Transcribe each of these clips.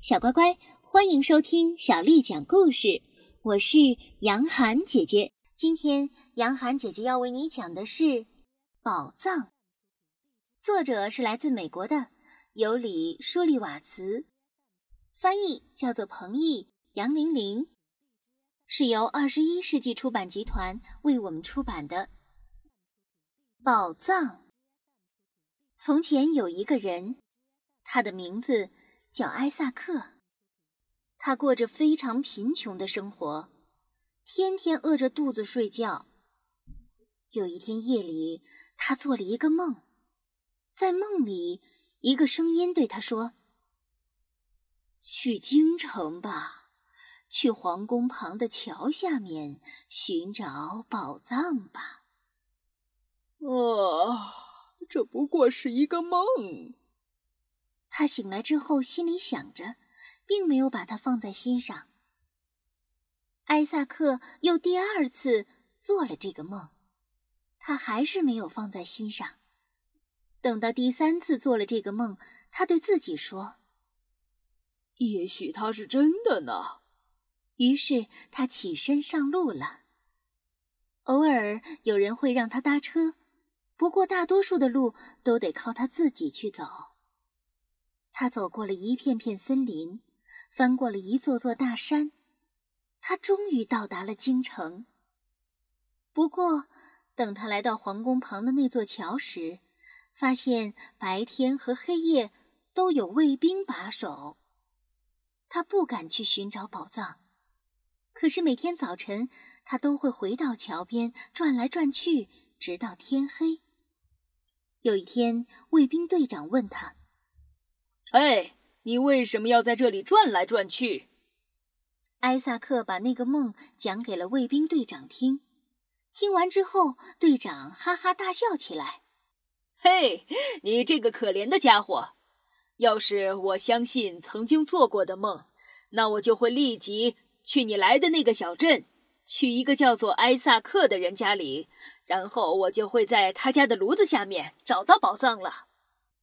小乖乖，欢迎收听小丽讲故事。我是杨涵姐姐。今天杨涵姐姐要为你讲的是《宝藏》，作者是来自美国的尤里·舒利瓦茨，翻译叫做彭毅、杨玲玲，是由二十一世纪出版集团为我们出版的《宝藏》。从前有一个人，他的名字。叫艾萨克，他过着非常贫穷的生活，天天饿着肚子睡觉。有一天夜里，他做了一个梦，在梦里，一个声音对他说：“去京城吧，去皇宫旁的桥下面寻找宝藏吧。”啊，这不过是一个梦。他醒来之后，心里想着，并没有把它放在心上。艾萨克又第二次做了这个梦，他还是没有放在心上。等到第三次做了这个梦，他对自己说：“也许他是真的呢。”于是他起身上路了。偶尔有人会让他搭车，不过大多数的路都得靠他自己去走。他走过了一片片森林，翻过了一座座大山，他终于到达了京城。不过，等他来到皇宫旁的那座桥时，发现白天和黑夜都有卫兵把守。他不敢去寻找宝藏，可是每天早晨，他都会回到桥边转来转去，直到天黑。有一天，卫兵队长问他。哎，你为什么要在这里转来转去？艾萨克把那个梦讲给了卫兵队长听。听完之后，队长哈哈大笑起来：“嘿，你这个可怜的家伙！要是我相信曾经做过的梦，那我就会立即去你来的那个小镇，去一个叫做艾萨克的人家里，然后我就会在他家的炉子下面找到宝藏了。”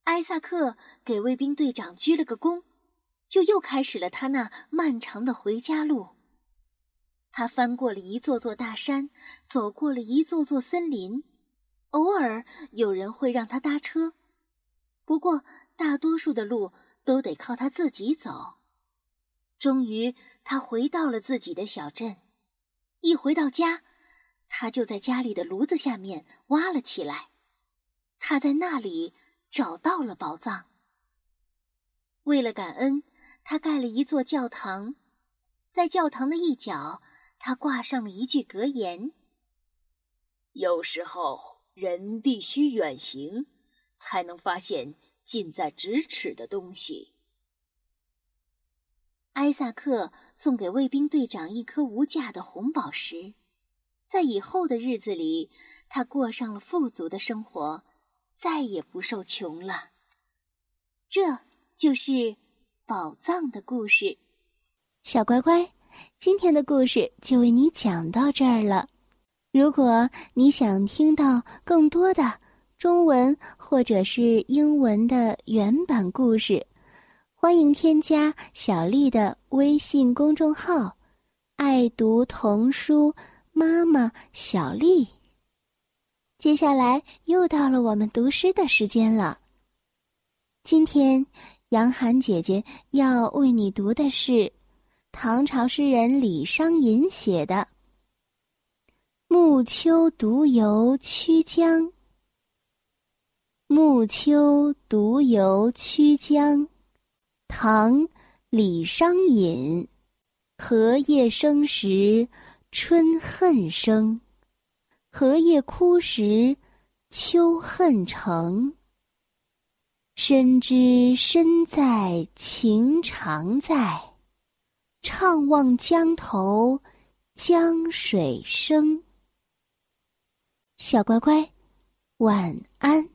艾萨克给卫兵队长鞠了个躬，就又开始了他那漫长的回家路。他翻过了一座座大山，走过了一座座森林，偶尔有人会让他搭车，不过大多数的路都得靠他自己走。终于，他回到了自己的小镇。一回到家，他就在家里的炉子下面挖了起来。他在那里。找到了宝藏。为了感恩，他盖了一座教堂，在教堂的一角，他挂上了一句格言：“有时候人必须远行，才能发现近在咫尺的东西。”艾萨克送给卫兵队长一颗无价的红宝石，在以后的日子里，他过上了富足的生活。再也不受穷了。这就是宝藏的故事。小乖乖，今天的故事就为你讲到这儿了。如果你想听到更多的中文或者是英文的原版故事，欢迎添加小丽的微信公众号“爱读童书妈妈小丽”。接下来又到了我们读诗的时间了。今天，杨涵姐姐要为你读的是唐朝诗人李商隐写的《暮秋独游曲江》。暮秋独游曲江，唐·李商隐。荷叶生时春恨生。荷叶枯时，秋恨成。深知身在情长在，怅望江头江水声。小乖乖，晚安。